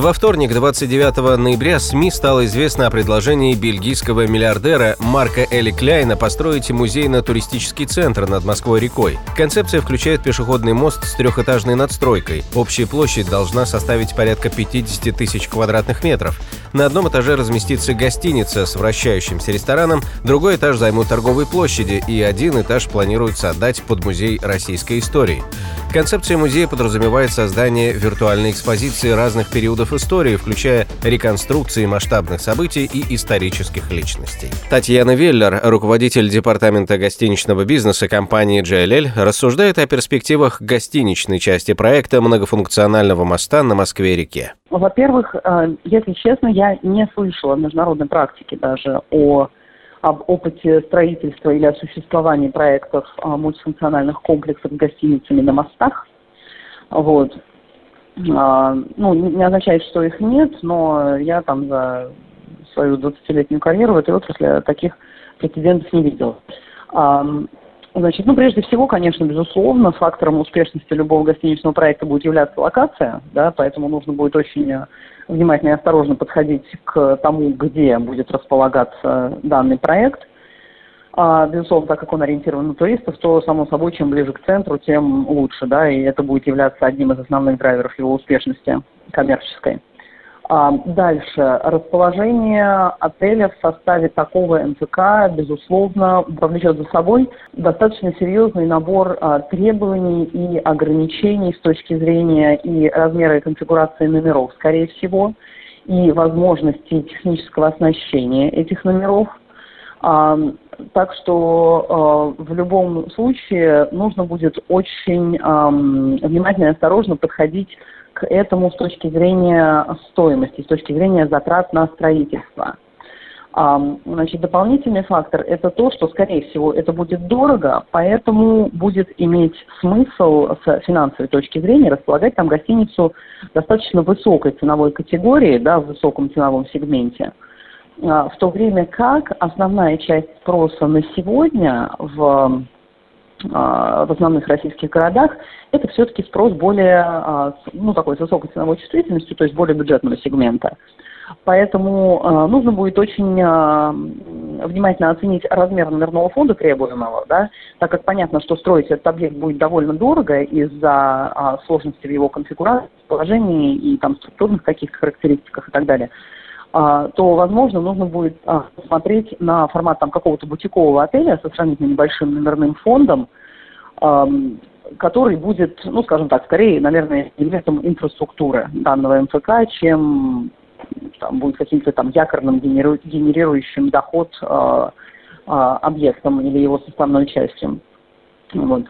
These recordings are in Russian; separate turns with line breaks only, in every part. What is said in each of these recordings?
во вторник, 29 ноября, СМИ стало известно о предложении бельгийского миллиардера Марка Эли Кляйна построить музейно-туристический центр над Москвой-рекой. Концепция включает пешеходный мост с трехэтажной надстройкой. Общая площадь должна составить порядка 50 тысяч квадратных метров. На одном этаже разместится гостиница с вращающимся рестораном, другой этаж займут торговые площади, и один этаж планируется отдать под музей российской истории. Концепция музея подразумевает создание виртуальной экспозиции разных периодов истории, включая реконструкции масштабных событий и исторических личностей. Татьяна Веллер, руководитель департамента гостиничного бизнеса компании JLL, рассуждает о перспективах гостиничной части проекта многофункционального моста на Москве-реке.
Во-первых, э, если честно, я не слышала в международной практике даже о об опыте строительства или о существовании проектов а, мультифункциональных комплексов с гостиницами на мостах. Вот. А, ну, не означает, что их нет, но я там за свою 20-летнюю карьеру в этой отрасли таких прецедентов не видела. А, значит, ну, прежде всего, конечно, безусловно, фактором успешности любого гостиничного проекта будет являться локация, да, поэтому нужно будет очень внимательно и осторожно подходить к тому, где будет располагаться данный проект. А, безусловно, так как он ориентирован на туристов, то, само собой, чем ближе к центру, тем лучше, да, и это будет являться одним из основных драйверов его успешности коммерческой. А, дальше. Расположение отеля в составе такого МЦК, безусловно, повлечет за собой достаточно серьезный набор а, требований и ограничений с точки зрения и размера и конфигурации номеров, скорее всего, и возможности технического оснащения этих номеров. А, так что в любом случае нужно будет очень внимательно и осторожно подходить к этому с точки зрения стоимости, с точки зрения затрат на строительство. Значит, дополнительный фактор – это то, что, скорее всего, это будет дорого, поэтому будет иметь смысл с финансовой точки зрения располагать там гостиницу достаточно высокой ценовой категории, да, в высоком ценовом сегменте, а, в то время как основная часть спроса на сегодня в в основных российских городах, это все-таки спрос более, а, ну, такой с высокой ценовой чувствительностью, то есть более бюджетного сегмента. Поэтому э, нужно будет очень внимательно оценить размер номерного фонда требуемого, да, так как понятно, что строить этот объект будет довольно дорого из-за сложности в его конфигурации, положении и там структурных каких-то характеристиках и так далее то, возможно, нужно будет смотреть на формат там какого-то бутикового отеля со сравнительно небольшим номерным фондом, который будет, ну, скажем так, скорее, наверное, элементом инфраструктуры данного МФК, чем там, будет каким-то там якорным генерирующим доход э, объектом или его составной частью. Вот.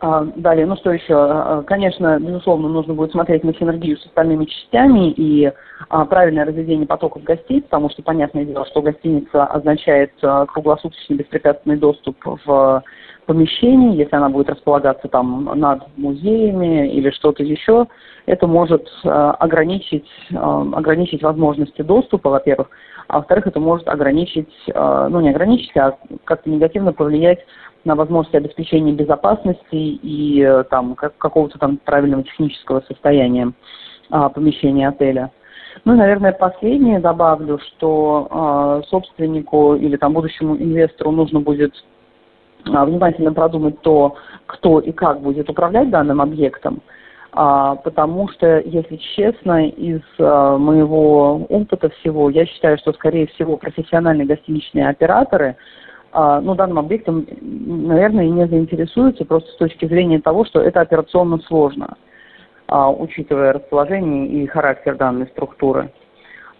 Um, Далее, ну что еще? Конечно, безусловно, нужно будет смотреть на синергию с остальными частями и а, правильное разведение потоков гостей, потому что понятное дело, что гостиница означает а, круглосуточный беспрепятственный доступ в помещении, если она будет располагаться там над музеями или что-то еще, это может а, ограничить, ограничить возможности доступа, во-первых, а во-вторых, это может ограничить, ну не ограничить, а как-то негативно повлиять на возможность обеспечения безопасности и э, там как, какого-то там правильного технического состояния а, помещения отеля. Ну и, наверное, последнее добавлю, что а, собственнику или там будущему инвестору нужно будет внимательно продумать то, кто и как будет управлять данным объектом, а, потому что, если честно, из а, моего опыта всего, я считаю, что, скорее всего, профессиональные гостиничные операторы – а, ну, данным объектом, наверное, и не заинтересуются просто с точки зрения того, что это операционно сложно, а, учитывая расположение и характер данной структуры.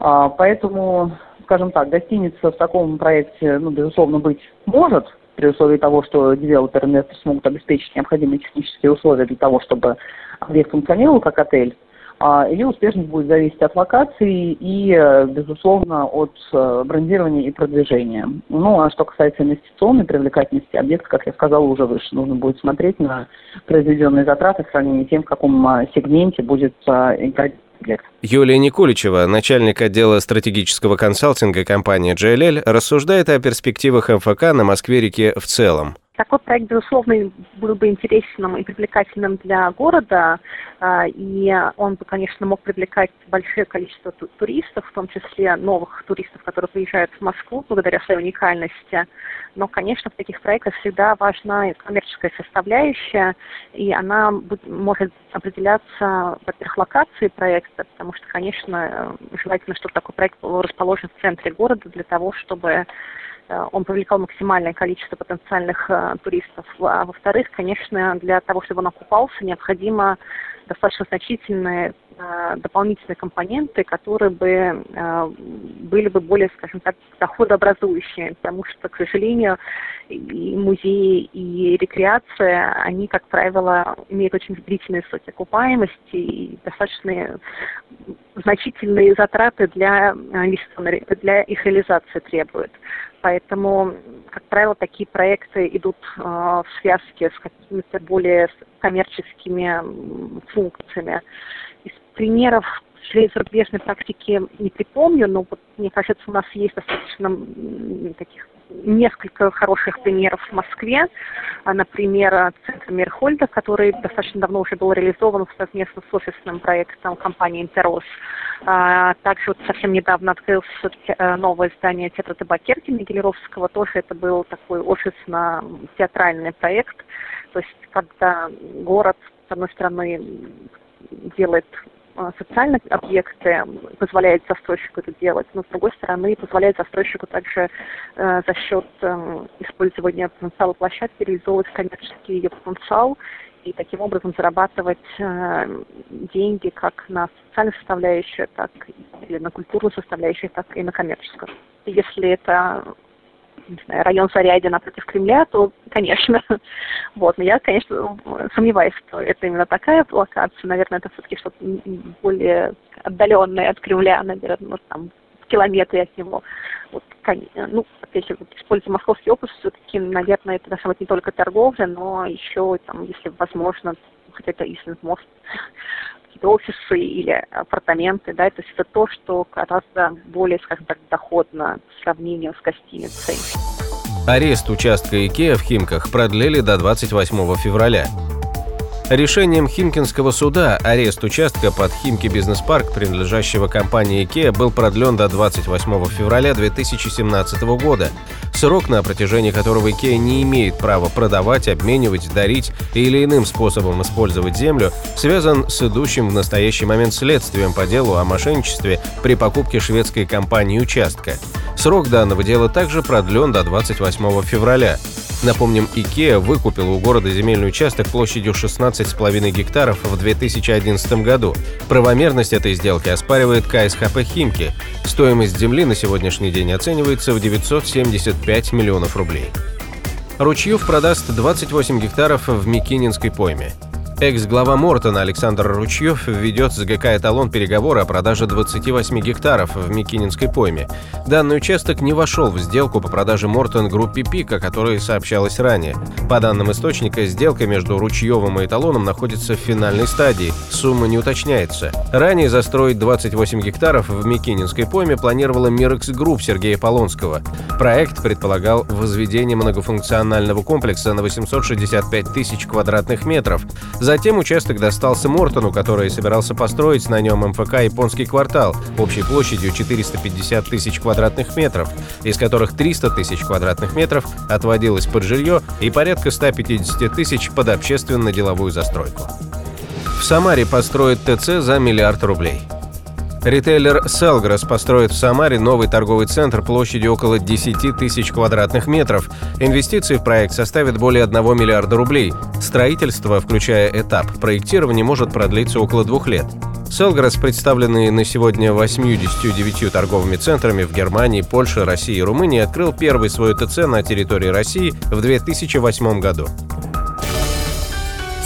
А, поэтому, скажем так, гостиница в таком проекте, ну, безусловно, быть может, при условии того, что девелопер и смогут обеспечить необходимые технические условия для того, чтобы объект функционировал как отель. А, или успешность будет зависеть от локации и, э, безусловно, от э, брендирования и продвижения. Ну, а что касается инвестиционной привлекательности объекта, как я сказала уже выше, нужно будет смотреть на произведенные затраты в сравнении с тем, в каком а, сегменте будет играть
Юлия Никуличева, начальник отдела стратегического консалтинга компании JLL, рассуждает о перспективах МФК на Москве-реке в целом.
Такой проект, безусловно, был бы интересным и привлекательным для города, а, и он бы, конечно, мог привлекать большое количество туристов, в том числе новых туристов, которые приезжают в Москву благодаря своей уникальности. Но, конечно, в таких проектах всегда важна коммерческая составляющая, и она может определяться, во-первых, локацией проекта, потому что, конечно, желательно, чтобы такой проект был расположен в центре города для того, чтобы Э, он привлекал максимальное количество потенциальных э, туристов. А во-вторых, конечно, для того, чтобы он окупался, необходимо достаточно значительные э, дополнительные компоненты, которые бы э, были бы более, скажем так, доходообразующие, потому что, к сожалению, и музеи, и рекреация, они, как правило, имеют очень длительные сроки окупаемости и достаточно значительные затраты для, э, для их реализации требуют. Поэтому, как правило, такие проекты идут э, в связке с какими-то более коммерческими функциями. Из примеров сожалению, зарубежной практики не припомню, но вот, мне кажется, у нас есть достаточно таких несколько хороших примеров в Москве. А, например, центр Мирхольда, который достаточно давно уже был реализован совместно с офисным проектом компании «Интерос». А, также вот совсем недавно открылось э, новое здание театра Табакеркина Гелеровского. Тоже это был такой офисно-театральный проект. То есть, когда город, с одной стороны, делает социальные объекты, позволяет застройщику это делать, но с другой стороны позволяет застройщику также э, за счет э, использования потенциала площадки реализовывать коммерческий ее потенциал и таким образом зарабатывать э, деньги как на социальную составляющую, так и на культурную составляющую, так и на коммерческую. Если это знаю, район Зарядье напротив Кремля, то, конечно, вот. Но я, конечно, сомневаюсь, что это именно такая локация. Наверное, это все-таки что-то более отдаленное от Кремля, наверное, ну, там, в километре от него. Вот, ну, опять же, используя московский опыт, все-таки, наверное, это должна быть не только торговля, но еще, там, если возможно, хотя это если мост какие-то офисы или апартаменты, да, то есть это то, что гораздо более, скажем так, доходно в сравнении с гостиницей.
Арест участка Икеа в Химках продлили до 28 февраля. Решением Химкинского суда арест участка под Химки бизнес-парк, принадлежащего компании IKEA, был продлен до 28 февраля 2017 года, срок, на протяжении которого IKEA не имеет права продавать, обменивать, дарить или иным способом использовать землю, связан с идущим в настоящий момент следствием по делу о мошенничестве при покупке шведской компании участка. Срок данного дела также продлен до 28 февраля. Напомним, IKEA выкупила у города земельный участок площадью 16,5 гектаров в 2011 году. Правомерность этой сделки оспаривает КСХП «Химки». Стоимость земли на сегодняшний день оценивается в 975 миллионов рублей. Ручьев продаст 28 гектаров в Микининской пойме. Экс-глава Мортона Александр Ручьев ведет с ГК «Эталон» переговоры о продаже 28 гектаров в Микининской пойме. Данный участок не вошел в сделку по продаже Мортон группе «Пик», о которой сообщалось ранее. По данным источника, сделка между Ручьевым и «Эталоном» находится в финальной стадии. Сумма не уточняется. Ранее застроить 28 гектаров в Мякининской пойме планировала Mirax Group Сергея Полонского. Проект предполагал возведение многофункционального комплекса на 865 тысяч квадратных метров – Затем участок достался Мортону, который собирался построить на нем МФК «Японский квартал» общей площадью 450 тысяч квадратных метров, из которых 300 тысяч квадратных метров отводилось под жилье и порядка 150 тысяч под общественно-деловую застройку. В Самаре построят ТЦ за миллиард рублей – Ритейлер Селграс построит в Самаре новый торговый центр площадью около 10 тысяч квадратных метров. Инвестиции в проект составят более 1 миллиарда рублей. Строительство, включая этап проектирования, может продлиться около двух лет. Селграс, представленный на сегодня 89 торговыми центрами в Германии, Польше, России и Румынии, открыл первый свой ТЦ на территории России в 2008 году.